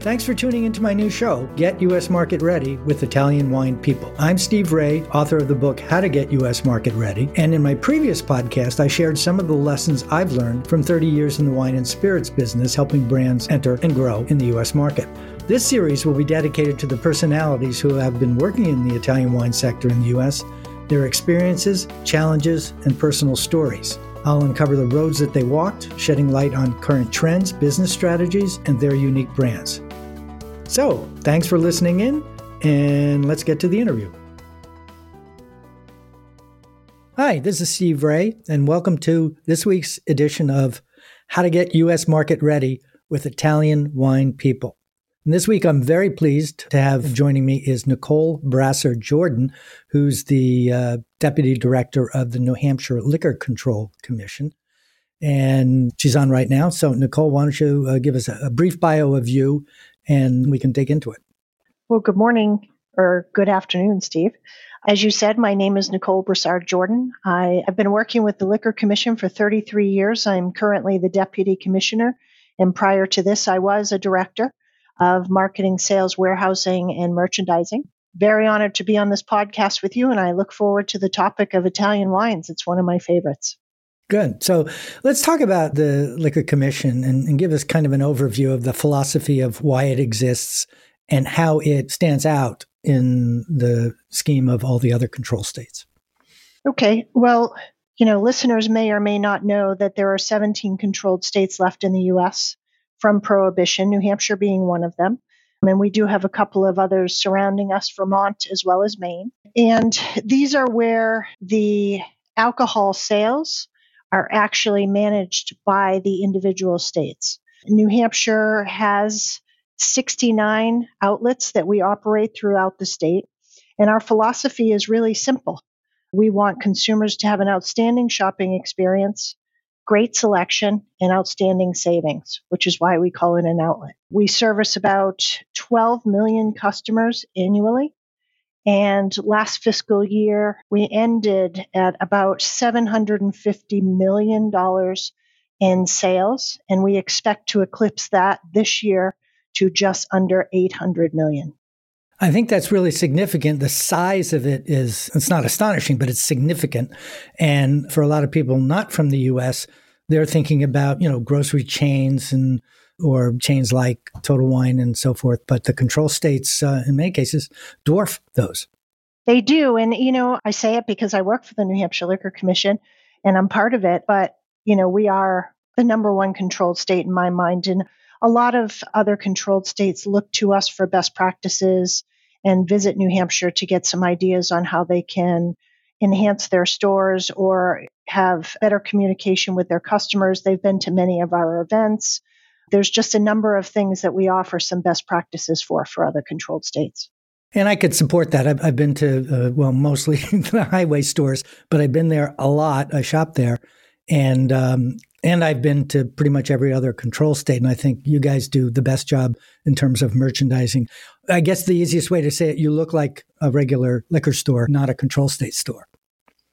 Thanks for tuning into my new show, Get U.S. Market Ready with Italian Wine People. I'm Steve Raye, author of the book How to Get U.S. Market Ready. And in my previous podcast, I shared some of the lessons I've learned from 30 years in the wine and spirits business, helping brands enter and grow in the U.S. market. This series will be dedicated to the personalities who have been working in the Italian wine sector in the U.S., their experiences, challenges, and personal stories. I'll uncover the roads that they walked, shedding light on current trends, business strategies, and their unique brands. So, thanks for listening in, and let's get to the interview. Hi, this is Steve Raye, and welcome to this week's edition of How to Get U.S. Market Ready with Italian Wine People. And this week, I'm very pleased to have joining me is Nicole Brassard Jordan, who's the uh, Deputy Director of the New Hampshire Liquor Control Commission. And she's on right now. So, Nicole, why don't you uh, give us a, a brief bio of you and we can dig into it. Well, good morning or good afternoon, Steve. As you said, my name is Nicole Brassard Jordan. I, have been working with the Liquor Commission for 33 years. I'm currently the Deputy Commissioner, and prior to this, I was a Director of Marketing, Sales, Warehousing, and Merchandising. Very honored to be on this podcast with you, and I look forward to the topic of Italian wines. It's one of my favorites. Good. So let's talk about the Liquor Commission and, and, give us kind of an overview of the philosophy of why it exists and how it stands out in the scheme of all the other control states. Okay. Well, you know, listeners may or may not know that there are 17 controlled states left in the U.S. from prohibition, New Hampshire being one of them. And we do have a couple of others surrounding us, Vermont as well as Maine. And these are where the alcohol sales are actually managed by the individual states. New Hampshire has 69 outlets that we operate throughout the state, and our philosophy is really simple. We want consumers to have an outstanding shopping experience, great selection, and outstanding savings, which is why we call it an outlet. We service about 12 million customers annually, and last fiscal year, we ended at about $750 million in sales, and we expect to eclipse that this year to just under 800 million. I think that's really significant. The size of it is, it's not astonishing, but it's significant. And for a lot of people not from the US, they're thinking about, you know, grocery chains and or chains like Total Wine and so forth. But the control states, uh, in many cases, dwarf those. They do. And, you know, I say it because I work for the New Hampshire Liquor Commission and I'm part of it. But, you know, we are the number one controlled state in my mind. And a lot of other controlled states look to us for best practices and visit New Hampshire to get some ideas on how they can enhance their stores or have better communication with their customers. They've been to many of our events there's just a number of things that we offer some best practices for for other controlled states. And I could support that. I've, I've been to, uh, well, mostly the highway stores, but I've been there a lot. I shop there. And, um, and I've been to pretty much every other control state. And I think you guys do the best job in terms of merchandising. I guess the easiest way to say it, you look like a regular liquor store, not a control state store.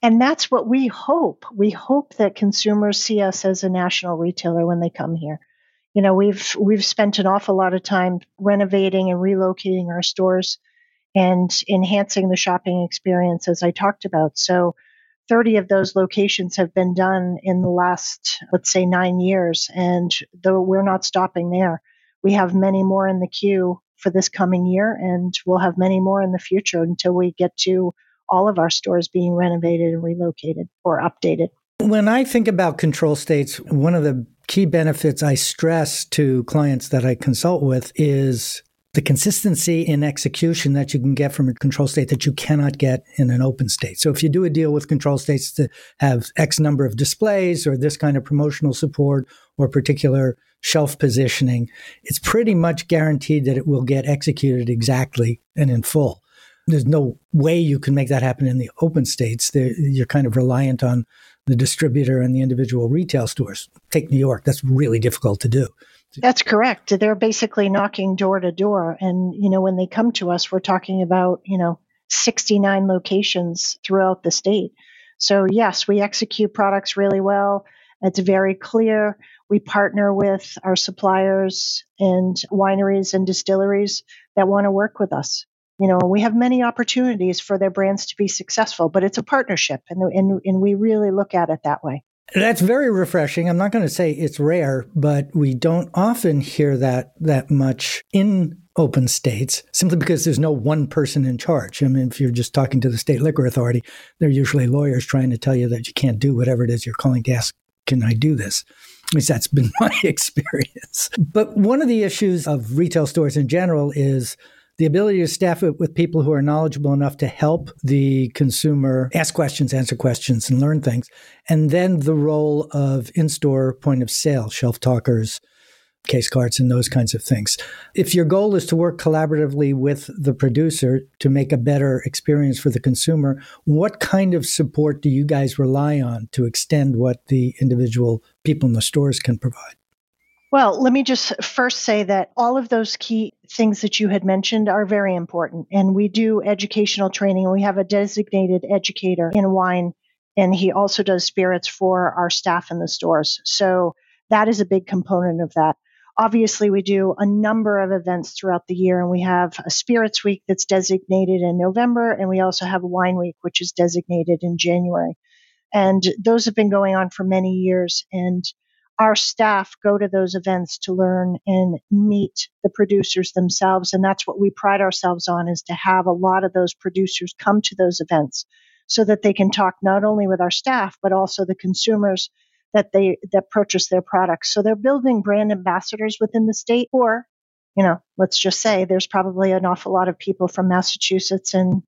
And that's what we hope. We hope that consumers see us as a national retailer when they come here you know we've we've spent an awful lot of time renovating and relocating our stores and enhancing the shopping experience as i talked about. So 30 of those locations have been done in the last let's say 9 years and though we're not stopping there we have many more in the queue for this coming year and we'll have many more in the future until we get to all of our stores being renovated and relocated or updated. When I think about control states, one of the key benefits I stress to clients that I consult with is the consistency in execution that you can get from a control state that you cannot get in an open state. So if you do a deal with control states to have X number of displays or this kind of promotional support or particular shelf positioning, it's pretty much guaranteed that it will get executed exactly and in full. There's no way you can make that happen in the open states. You're kind of reliant on the distributor and the individual retail stores. Take New York, that's really difficult to do. That's correct. They're basically knocking door to door. And, you know, when they come to us, we're talking about, you know, 69 locations throughout the state. So, yes, we execute products really well. It's very clear. We partner with our suppliers and wineries and distilleries that want to work with us. You know, we have many opportunities for their brands to be successful, but it's a partnership, and, and, and we really look at it that way. That's very refreshing. I'm not going to say it's rare, but we don't often hear that that much in open states simply because there's no one person in charge. I mean, if you're just talking to the state liquor authority, they're usually lawyers trying to tell you that you can't do whatever it is you're calling to ask, can I do this? At least that's been my experience. But one of the issues of retail stores in general is the ability to staff it with people who are knowledgeable enough to help the consumer ask questions, answer questions, and learn things. And then the role of in store point of sale, shelf talkers, case cards, and those kinds of things. If your goal is to work collaboratively with the producer to make a better experience for the consumer, what kind of support do you guys rely on to extend what the individual people in the stores can provide? Well, let me just first say that all of those key things that you had mentioned are very important. And we do educational training. We have a designated educator in wine, and he also does spirits for our staff in the stores. So that is a big component of that. Obviously, we do a number of events throughout the year, and we have a spirits week that's designated in November, and we also have a wine week, which is designated in January. And those have been going on for many years. And our staff go to those events to learn and meet the producers themselves. And that's what we pride ourselves on is to have a lot of those producers come to those events so that they can talk not only with our staff but also the consumers that they that purchase their products. So they're building brand ambassadors within the state or you know let's just say there's probably an awful lot of people from massachusetts and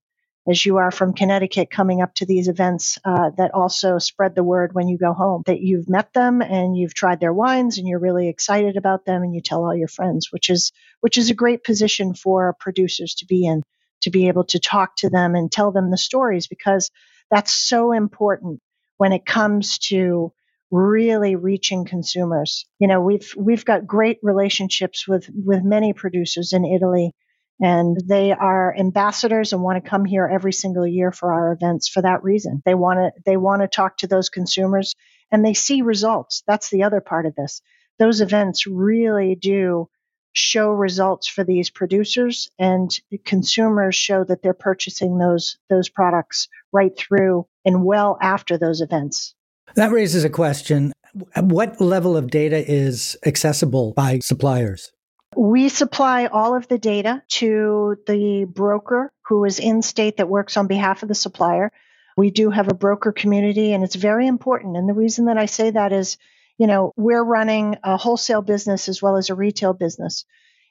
as you are from Connecticut coming up to these events uh, that also spread the word when you go home that you've met them and you've tried their wines and you're really excited about them and you tell all your friends, which is which is a great position for producers to be in to be able to talk to them and tell them the stories because that's so important when it comes to really reaching consumers. You know, we've we've got great relationships with with many producers in Italy and they are ambassadors and want to come here every single year for our events for that reason. They want to they want to talk to those consumers and they see results. That's the other part of this. Those events really do show results for these producers and consumers show that they're purchasing those those products right through and well after those events. That raises a question. What level of data is accessible by suppliers? We supply all of the data to the broker who is in state that works on behalf of the supplier. We do have a broker community and it's very important. And the reason that I say that is, you know, we're running a wholesale business as well as a retail business.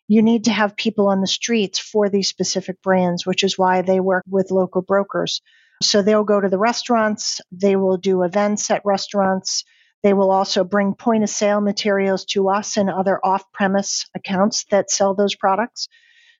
You need to have people on the streets for these specific brands, which is why they work with local brokers. So they'll go to the restaurants, they will do events at restaurants, they will also bring point of sale materials to us and other off premise accounts that sell those products.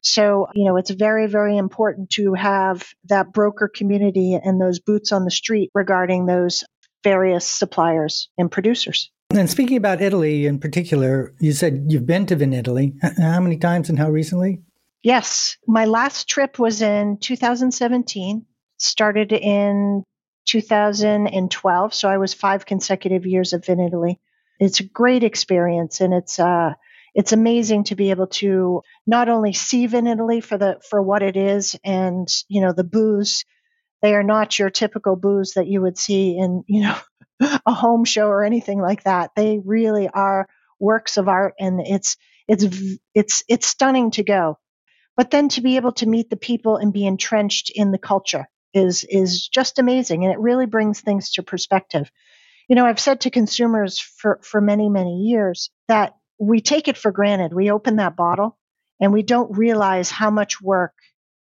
So, you know, it's very, very important to have that broker community and those boots on the street regarding those various suppliers and producers. And speaking about Italy in particular, you said you've been to Vinitaly. How many times and how recently? Yes. My last trip was in 2017, started in 2012. So I was five consecutive years of Vinitaly. It's a great experience, and it's uh, it's amazing to be able to not only see Vinitaly for the for what it is, and you know the booze. They are not your typical booze that you would see in you know a home show or anything like that. They really are works of art, and it's it's it's it's stunning to go. But then to be able to meet the people and be entrenched in the culture is is just amazing and it really brings things to perspective. You know, I've said to consumers for for many many years that we take it for granted. We open that bottle and we don't realize how much work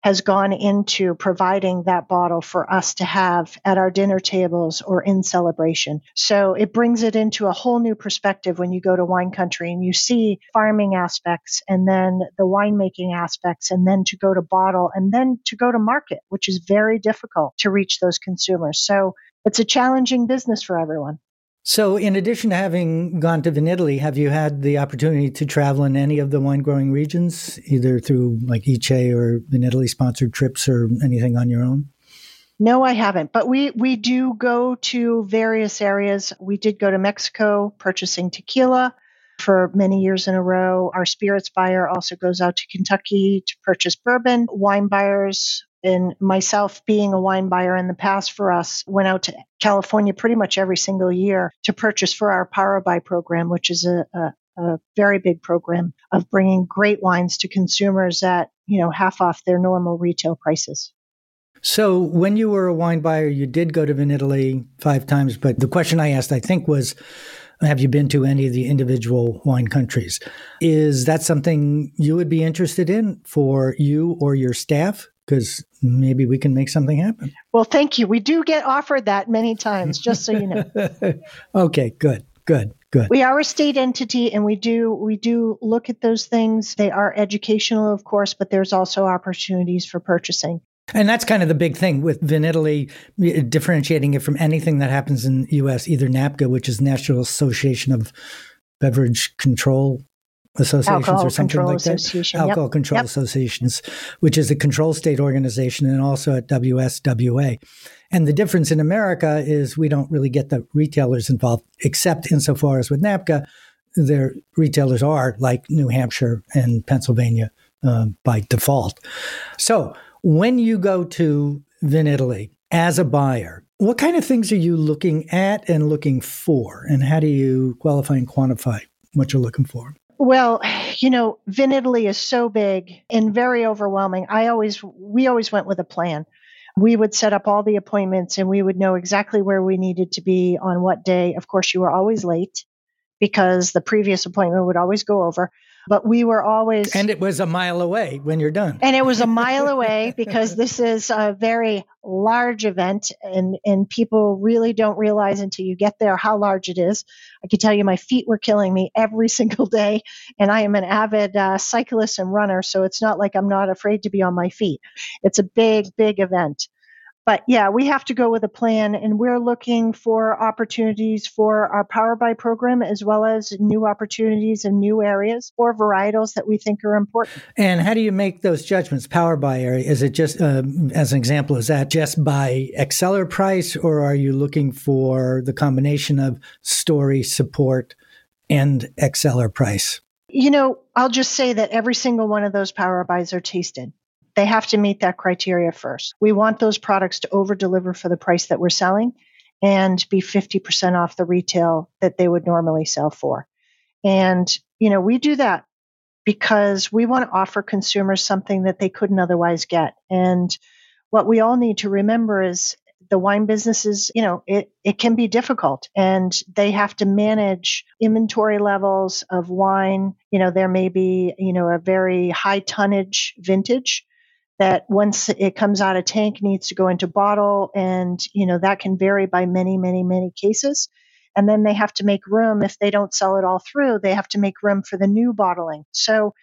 has gone into providing that bottle for us to have at our dinner tables or in celebration. So it brings it into a whole new perspective when you go to wine country and you see farming aspects and then the winemaking aspects and then to go to bottle and then to go to market, which is very difficult to reach those consumers. So it's a challenging business for everyone. So, in addition to having gone to Vinitaly, have you had the opportunity to travel in any of the wine growing regions, either through like ICE or Vinitaly sponsored trips or anything on your own? No, I haven't. But we we do go to various areas. We did go to Mexico purchasing tequila for many years in a row. Our spirits buyer also goes out to Kentucky to purchase bourbon. Wine buyers and myself being a wine buyer in the past for us went out to California pretty much every single year to purchase for our Power Buy program, which is a, a, a very big program of bringing great wines to consumers at you know half off their normal retail prices. So, when you were a wine buyer, you did go to Vinitaly five times, but the question I asked, I think, was have you been to any of the individual wine countries? Is that something you would be interested in for you or your staff? Because maybe we can make something happen. Well, thank you. We do get offered that many times, just so you know. okay, good, good. Good. We are a state entity and we do we do look at those things. They are educational, of course, but there's also opportunities for purchasing. And that's kind of the big thing with Vinitaly, differentiating it from anything that happens in the U.S., either NABCA, which is National Association of Beverage Control Associations Alcohol or something like that. Alcohol yep. Control Yep. Associations, which is a control state organization, and also at WSWA. And the difference in America is we don't really get the retailers involved, except insofar as with NABCA, their retailers are like New Hampshire and Pennsylvania um, by default. So when you go to Vinitaly as a buyer, what kind of things are you looking at and looking for? And how do you qualify and quantify what you're looking for? Well, you know, Vinitaly is so big and very overwhelming. I always we always went with a plan. We would set up all the appointments and we would know exactly where we needed to be on what day. Of course, you were always late because the previous appointment would always go over, but we were always And it was a mile away when you're done. and it was a mile away because this is a very large event and and people really don't realize until you get there how large it is. I can tell you my feet were killing me every single day and i am an avid uh, cyclist and runner so it's not like i'm not afraid to be on my feet. It's a big big event but yeah, we have to go with a plan, and we're looking for opportunities for our Power Buy program as well as new opportunities in new areas or varietals that we think are important. And how do you make those judgments? Power buy area, is it just, uh, as an example, is that just by ex-cellar price, or are you looking for the combination of story, support, and ex-cellar price? You know, I'll just say that every single one of those power buys are tasted. They have to meet that criteria first. We want those products to over deliver for the price that we're selling and be 50% off the retail that they would normally sell for. And, you know, we do that because we want to offer consumers something that they couldn't otherwise get. And what we all need to remember is the wine business is, you know, it, it can be difficult and they have to manage inventory levels of wine. You know, there may be, you know, a very high tonnage vintage that once it comes out of tank needs to go into bottle and, you know, that can vary by many, many, many cases. And then they have to make room if they don't sell it all through, they have to make room for the new bottling. So,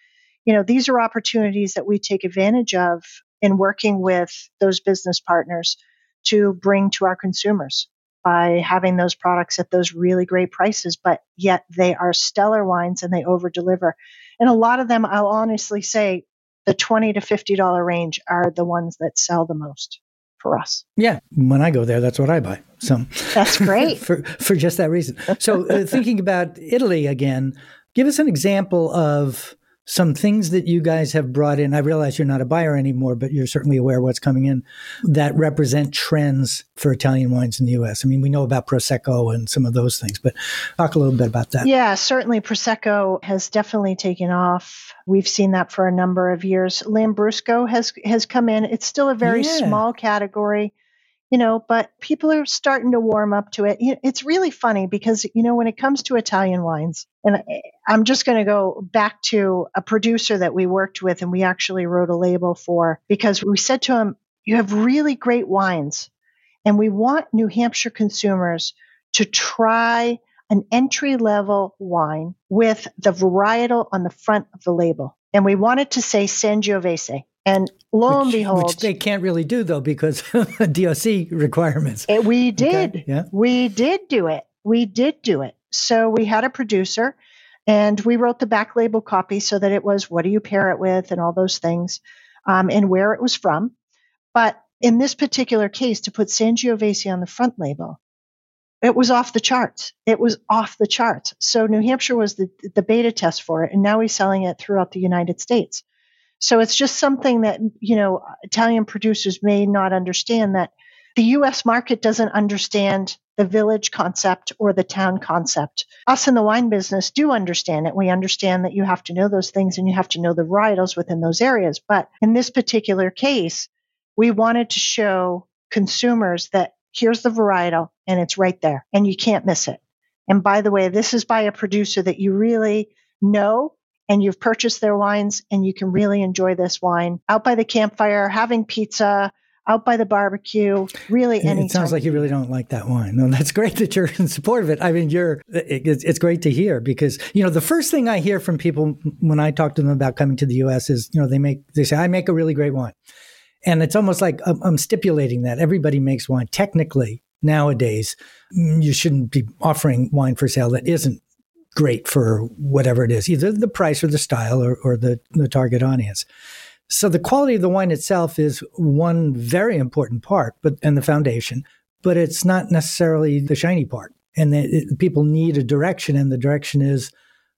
you know, these are opportunities that we take advantage of in working with those business partners to bring to our consumers by having those products at those really great prices, but yet they are stellar wines and they over deliver. And a lot of them, I'll honestly say, the 20 to $50 range are the ones that sell the most for us. Yeah, when I go there, that's what I buy. So That's great. for for just that reason. So uh, thinking about Italy again, give us an example of some things that you guys have brought in. I realize you're not a buyer anymore, but you're certainly aware of what's coming in that represent trends for Italian wines in the U.S. I mean, we know about Prosecco and some of those things, but talk a little bit about that. Yeah, certainly Prosecco has definitely taken off. We've seen that for a number of years. Lambrusco has has come in. It's still a very Yeah. small category, you know, but people are starting to warm up to it. It's really funny because you know when it comes to Italian wines, and I'm just going to go back to a producer that we worked with and we actually wrote a label for because we said to him, "You have really great wines, and we want New Hampshire consumers to try." an entry level wine with the varietal on the front of the label. And we wanted to say Sangiovese. And lo and behold, which they can't really do though because of DOC requirements. it- we did. yeah. We did do it. We did do it. So we had a producer and we wrote the back label copy so that it was what do you pair it with and all those things um, and where it was from. But In this particular case, to put Sangiovese on the front label, it was off the charts. It was off the charts. So New Hampshire was the, the beta test for it, and now he's selling it throughout the United States. So it's just something that, you know, Italian producers may not understand that the US market doesn't understand the village concept or the town concept. Us in the wine business do understand it. We understand that you have to know those things and you have to know the varietals within those areas. But in this particular case, we wanted to show consumers that here's the varietal and it's right there and you can't miss it. And by the way, this is by a producer that you really know and you've purchased their wines and you can really enjoy this wine out by the campfire, having pizza, out by the barbecue, really anytime. It sounds like you really don't like that wine. No, that's great that you're in support of it. I mean, you're, it's, it's great to hear because, you know, the first thing I hear from people when I talk to them about coming to the U.S. is, you know, they make, they say, I make a really great wine. And it's almost like I'm, I'm stipulating that everybody makes wine. Technically, nowadays, mm, you shouldn't be offering wine for sale that isn't great for whatever it is, either the price or the style or, or the, the target audience. So the quality of the wine itself is one very important part, but and the foundation, but it's not necessarily the shiny part. And the, it, people need a direction, and the direction is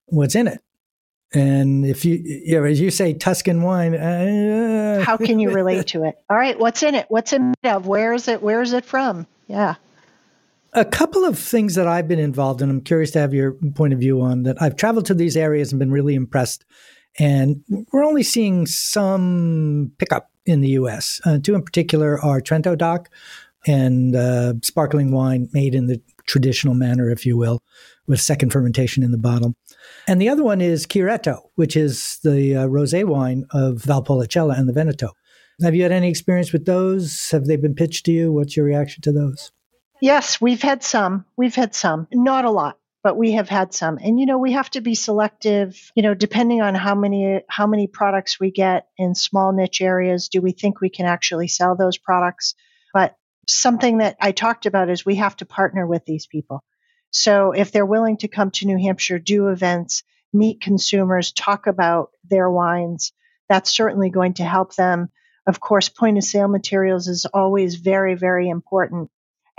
what's in it. And if you, you know, as you say, Tuscan wine, uh, how can you relate to it? All right, what's in it? What's in it of? Where is it? Where is it from? Yeah. A couple of things that I've been involved in, I'm curious to have your point of view on that. I've traveled to these areas and been really impressed. And we're only seeing some pickup in the US. Uh, two in particular are Trento DOC and uh, sparkling wine made in the traditional manner, if you will, with second fermentation in the bottle. And the other one is Chiaretto, which is the uh, rosé wine of Valpolicella and the Veneto. Have you had any experience with those? Have they been pitched to you? What's your reaction to those? Yes, we've had some. We've had some. Not a lot, but we have had some. And you know, we have to be selective, you know, depending on how many how many products we get in small niche areas, do we think we can actually sell those products? But something that I talked about is we have to partner with these people. So if they're willing to come to New Hampshire, do events, meet consumers, talk about their wines, that's certainly going to help them. Of course, point of sale materials is always very, very important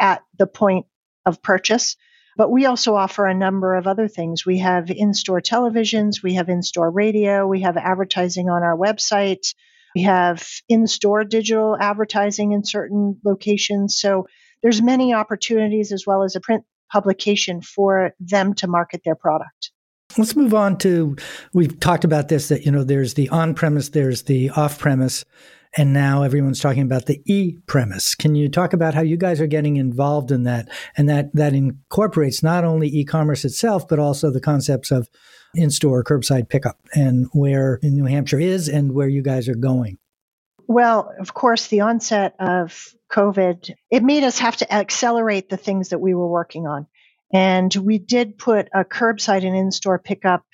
at the point of purchase. But we also offer a number of other things. We have in store televisions, we have in store radio, we have advertising on our website, we have in store digital advertising in certain locations. So there's many opportunities as well as a print publication for them to market their product. Let's move on to we've talked about this that you know there's the on premise, there's the off premise. And now everyone's talking about the e premise. Can you talk about how you guys are getting involved in that? And that, that incorporates not only e commerce itself, but also the concepts of in store curbside pickup and where New Hampshire is and where you guys are going. Well, of course, the onset of COVID, it made us have to accelerate the things that we were working on. And we did put a curbside and in store pickup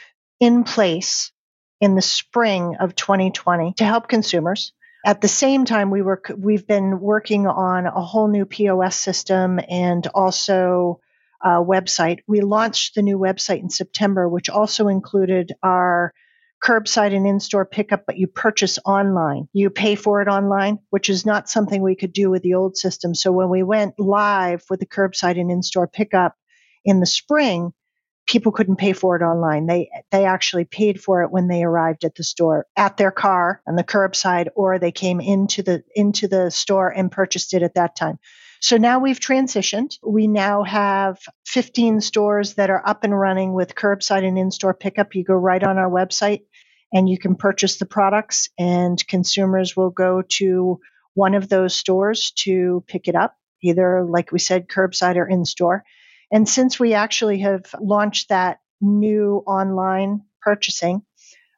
in place in the spring of 2020 to help consumers. At the same time, we were we've been working on a whole new POS system and also a website. We launched the new website in September, which also included our curbside and in-store pickup, but you purchase online. You pay for it online, which is not something we could do with the old system. So when we went live with the curbside and in-store pickup in the spring, people couldn't pay for it online. They they actually paid for it when they arrived at the store at their car on the curbside or they came into the into the store and purchased it at that time. So now we've transitioned. We now have 15 stores that are up and running with curbside and in-store pickup. You go right on our website and you can purchase the products and consumers will go to one of those stores to pick it up, either like we said curbside or in store. And since we actually have launched that new online purchasing,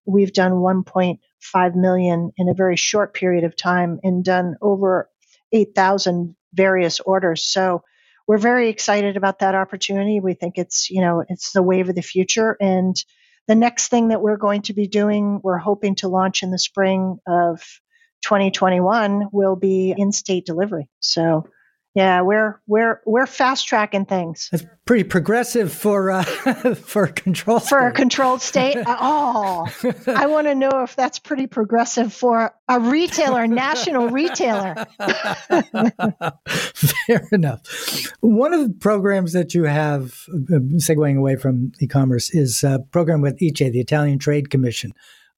we've done 1.5 million in a very short period of time and done over 8,000 various orders. So we're very excited about that opportunity. We think it's, you know, it's the wave of the future. And the next thing that we're going to be doing, we're hoping to launch in the spring of 2021 will be in-state delivery. So Yeah, we're we're we're fast tracking things. That's pretty progressive for uh, for a control for a controlled state. oh, I want to know if that's pretty progressive for a retailer, national retailer. Fair enough. One of the programs that you have, uh, segueing away from e-commerce, is a program with ICE, the Italian Trade Commission.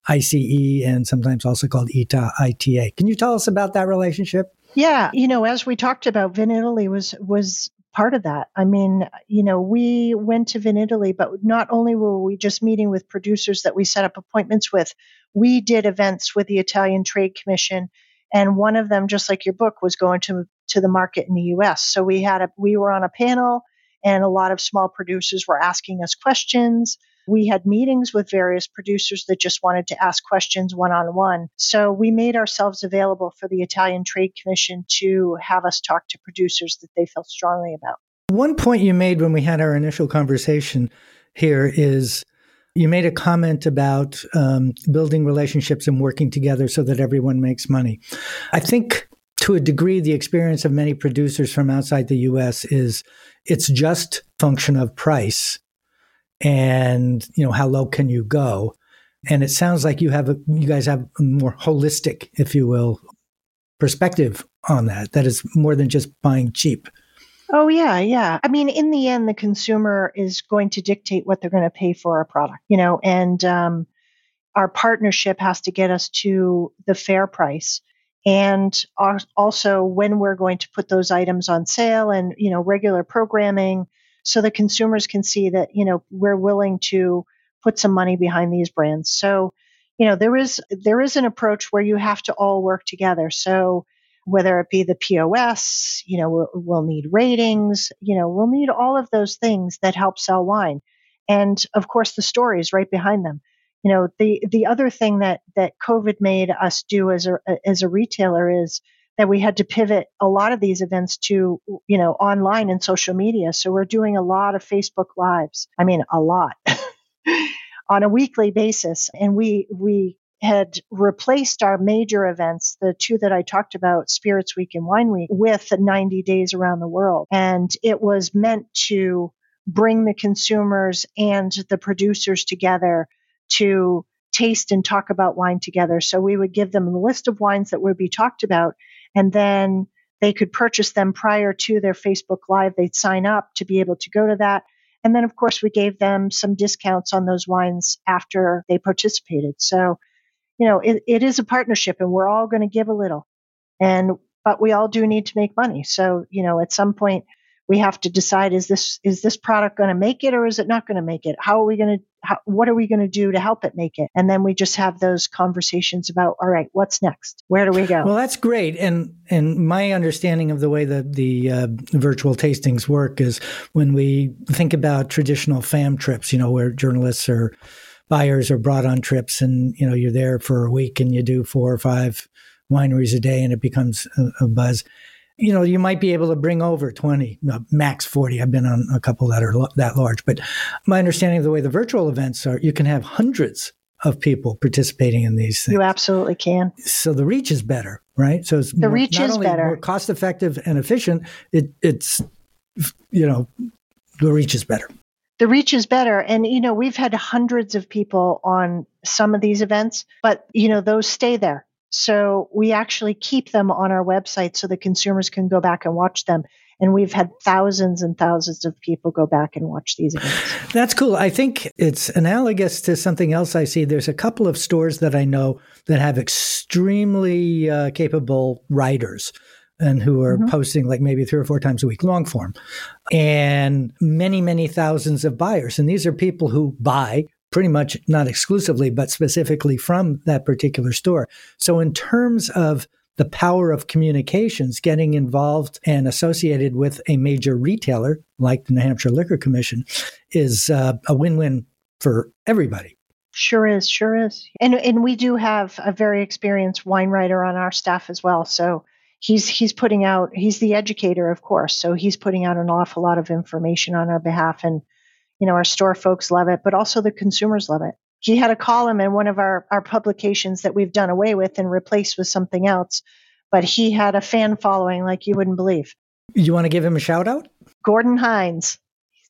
ICE and sometimes also called ITA, ITA. Can you tell us about that relationship? Yeah, you know, as we talked about, Vinitaly was was part of that. I mean, you know, we went to Vinitaly, but not only were we just meeting with producers that we set up appointments with, we did events with the Italian Trade Commission, and one of them, just like your book, was going to to the market in the U.S. So we had a we were on a panel, and a lot of small producers were asking us questions. We had meetings with various producers that just wanted to ask questions one on one. So we made ourselves available for the Italian Trade Commission to have us talk to producers that they felt strongly about. One point you made when we had our initial conversation here is you made a comment about um, building relationships and working together so that everyone makes money. I think to a degree, the experience of many producers from outside the US is it's just function of price and you know how low can you go? And it sounds like you have a, you guys have a more holistic if you will perspective on that that is more than just buying cheap. Oh yeah yeah. I mean in the end the consumer is going to dictate what they're going to pay for a product you know and um, our partnership has to get us to the fair price. And also when we're going to put those items on sale and you know regular programming so the consumers can see that you know we're willing to put some money behind these brands. So you know there is there is an approach where you have to all work together. So whether it be the pos you know we'll, we'll need ratings you know we'll need all of those things that help sell wine. And of course the stories right behind them. You know the the other thing that that covid made us do as a as a retailer is that we had to pivot a lot of these events to, you know, online and social media. So we're doing a lot of Facebook lives. I mean, a lot on a weekly basis. And we, we had replaced our major events, the two that I talked about, Spirits Week and Wine Week, with 90 days around the world. And it was meant to bring the consumers and the producers together to taste and talk about wine together. So we would give them a list of wines that would be talked about and then they could purchase them prior to their Facebook Live. They'd sign up to be able to go to that. And then, of course, we gave them some discounts on those wines after they participated. So, you know, it, it is a partnership and we're all going to give a little. And, but we all do need to make money. So, you know, at some point, we have to decide is this is this product going to make it or is it not going to make it how are we going to what are we going to do to help it make it? And then we just have those conversations about all right what's next? Where do we go? Well that's great. And and my understanding of the way that the uh, virtual tastings work is when we think about traditional fam trips you know where journalists or buyers are brought on trips and you know you're there for a week and you do four or five wineries a day and it becomes a, a buzz you know, you might be able to bring over 20, max 40. I've been on a couple that are that large. But my understanding of the way the virtual events are, you can have hundreds of people participating in these things. You absolutely can. So the reach is better, right? So it's the more, reach is better. more cost effective and efficient. It, it's, you know, the reach is better. The reach is better. And, you know, we've had hundreds of people on some of these events, but, you know, those stay there so we actually keep them on our website so the consumers can go back and watch them. And we've had thousands and thousands of people go back and watch these events. That's cool. I think it's analogous to something else I see. There's a couple of stores that I know that have extremely uh, capable writers and who are mm-hmm. posting like maybe three or four times a week long form and many many thousands of buyers and these are people who buy pretty much not exclusively, but specifically from that particular store. So, in terms of the power of communications, getting involved and associated with a major retailer like the New Hampshire Liquor Commission is uh, a win win for everybody. Sure is, sure is. And and we do have a very experienced wine writer on our staff as well. So he's he's putting out he's the educator, of course. So he's putting out an awful lot of information on our behalf and you know, our store folks love it, but also the consumers love it. He had a column in one of our, our publications that we've done away with and replaced with something else, but he had a fan following like you wouldn't believe. You want to give him a shout out? Gordon Hines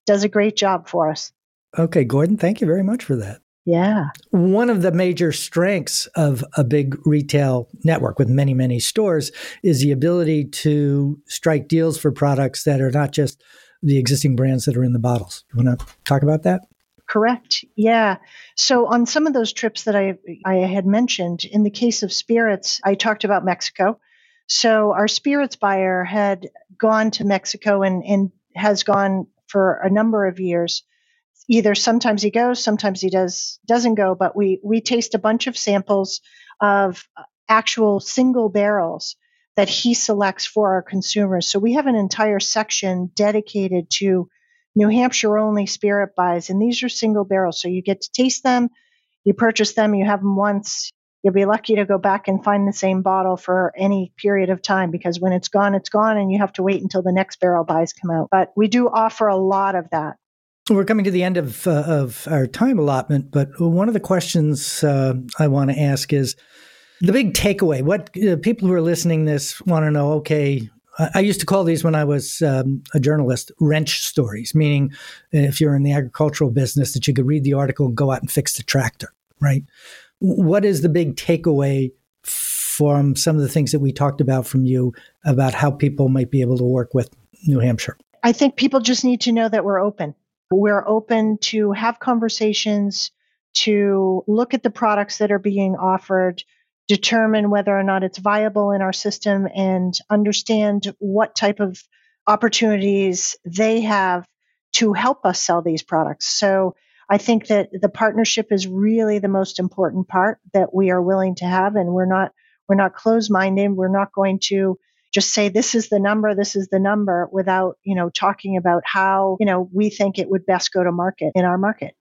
does a great job for us. Okay, Gordon, thank you very much for that. Yeah. One of the major strengths of a big retail network with many, many stores is the ability to strike deals for products that are not just the existing brands that are in the bottles. You want to talk about that? Correct. Yeah. So on some of those trips that I I had mentioned, in the case of spirits, I talked about Mexico. So our spirits buyer had gone to Mexico and, and has gone for a number of years. Either sometimes he goes, sometimes he does doesn't go, but we we taste a bunch of samples of actual single barrels that he selects for our consumers. So we have an entire section dedicated to New Hampshire only spirit buys, and these are single barrels. So you get to taste them, you purchase them, you have them once. You'll be lucky to go back and find the same bottle for any period of time because when it's gone, it's gone, and you have to wait until the next barrel buys come out. But we do offer a lot of that. We're coming to the end of uh, of our time allotment, but one of the questions uh, I want to ask is the big takeaway. What uh, people who are listening this want to know? Okay, I used to call these when I was um, a journalist wrench stories, meaning if you're in the agricultural business, that you could read the article and go out and fix the tractor, right? What is the big takeaway from some of the things that we talked about from you about how people might be able to work with New Hampshire? I think people just need to know that we're open. We're open to have conversations, to look at the products that are being offered, determine whether or not it's viable in our system and understand what type of opportunities they have to help us sell these products. So I think that the partnership is really the most important part that we are willing to have and we're not we're not closed-minded. We're not going to just say this is the number, this is the number without, you know, talking about how, you know, we think it would best go to market in our market.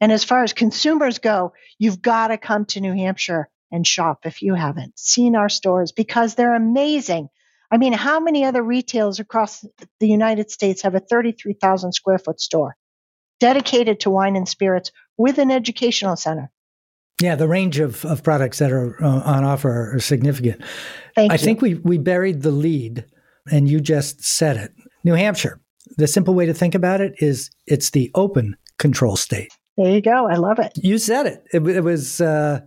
And as far as consumers go, you've got to come to New Hampshire and shop if you haven't seen our stores because they're amazing. I mean, how many other retailers across the United States have a 33,000 square foot store dedicated to wine and spirits with an educational center? Yeah, the range of, of products that are uh, on offer are significant. Thank you. I you. think we, we buried the lead, and you just said it. New Hampshire, the simple way to think about it is it's the open control state. There you go. I love it. You said it. It, it was. Uh,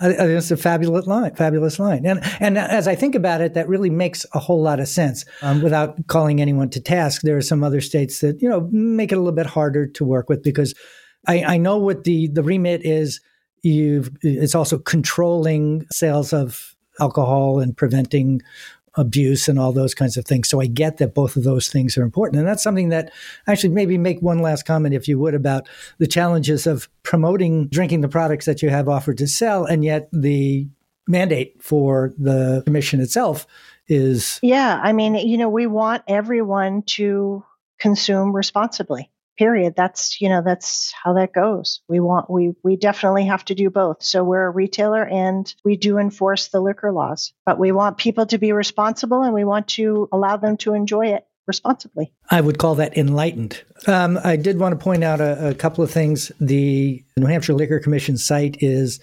It's a fabulous line, fabulous line. And and as I think about it, that really makes a whole lot of sense. Um, without calling anyone to task, there are some other states that you know make it a little bit harder to work with because I, I know what the the remit is. You've it's also controlling sales of alcohol and preventing abuse and all those kinds of things. So I get that both of those things are important. And that's something that actually maybe make one last comment, if you would, about the challenges of promoting drinking the products that you have offered to sell, and yet the mandate for the commission itself is. Yeah. I mean, you know, we want everyone to consume responsibly period that's you know that's how that goes. We want we we definitely have to do both. So we're a retailer and we do enforce the liquor laws but we want people to be responsible and we want to allow them to enjoy it responsibly. I would call that enlightened. Um, i did want to point out a, a couple of things. The new hampshire liquor commission site is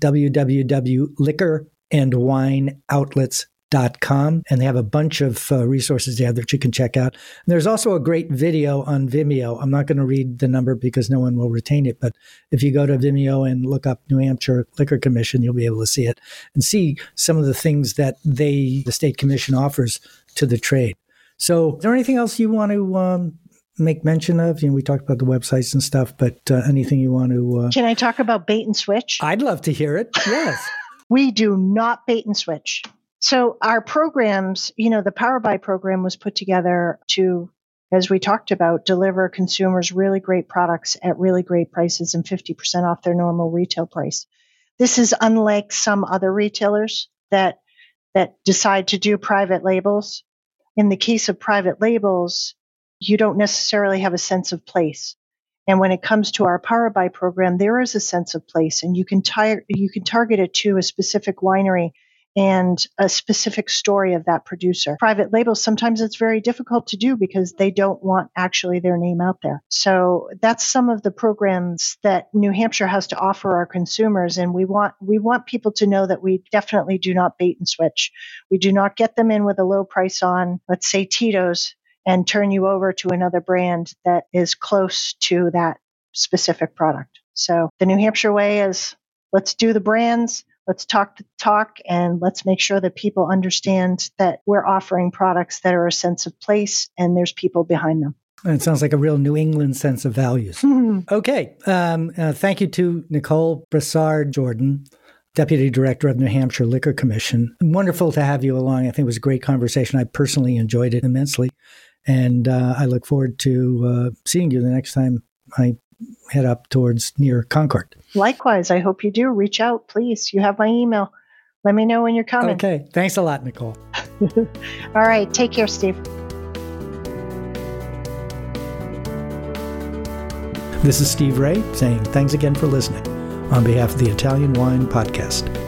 www.liquorandwineoutlets Dot com, and they have a bunch of uh, resources there that you can check out. And there's also a great video on Vimeo. I'm not going to read the number because no one will retain it, but if you go to Vimeo and look up New Hampshire Liquor Commission, you'll be able to see it and see some of the things that they, the state commission, offers to the trade. So, is there anything else you want to um, make mention of? You know, we talked about the websites and stuff, but uh, anything you want to? Uh, can I talk about bait and switch? I'd love to hear it. Yes. we do not bait and switch. So our programs, you know, the Power Buy program was put together to, as we talked about, deliver consumers really great products at really great prices and 50% off their normal retail price. This is unlike some other retailers that that decide to do private labels. In the case of private labels, you don't necessarily have a sense of place. And when it comes to our Power Buy program, there is a sense of place, and you can tar- you can target it to a specific winery and a specific story of that producer. Private labels, sometimes it's very difficult to do because they don't want actually their name out there. So that's some of the programs that New Hampshire has to offer our consumers. And we want, we want people to know that we definitely do not bait and switch. We do not get them in with a low price on, let's say Tito's and turn you over to another brand that is close to that specific product. So the New Hampshire way is let's do the brands, let's talk the talk, and let's make sure that people understand that we're offering products that are a sense of place and there's people behind them. It sounds like a real New England sense of values. okay. Um, uh, thank you to Nicole Brassard Jordan, Deputy Director of New Hampshire Liquor Commission. Wonderful to have you along. I think it was a great conversation. I personally enjoyed it immensely. And uh, I look forward to uh, seeing you the next time I head up towards near Concord. Likewise, I hope you do. Reach out, please. You have my email. Let me know when you're coming. Okay. Thanks a lot, Nicole. All right. Take care, Steve. This is Steve Raye saying thanks again for listening on behalf of the Italian Wine Podcast.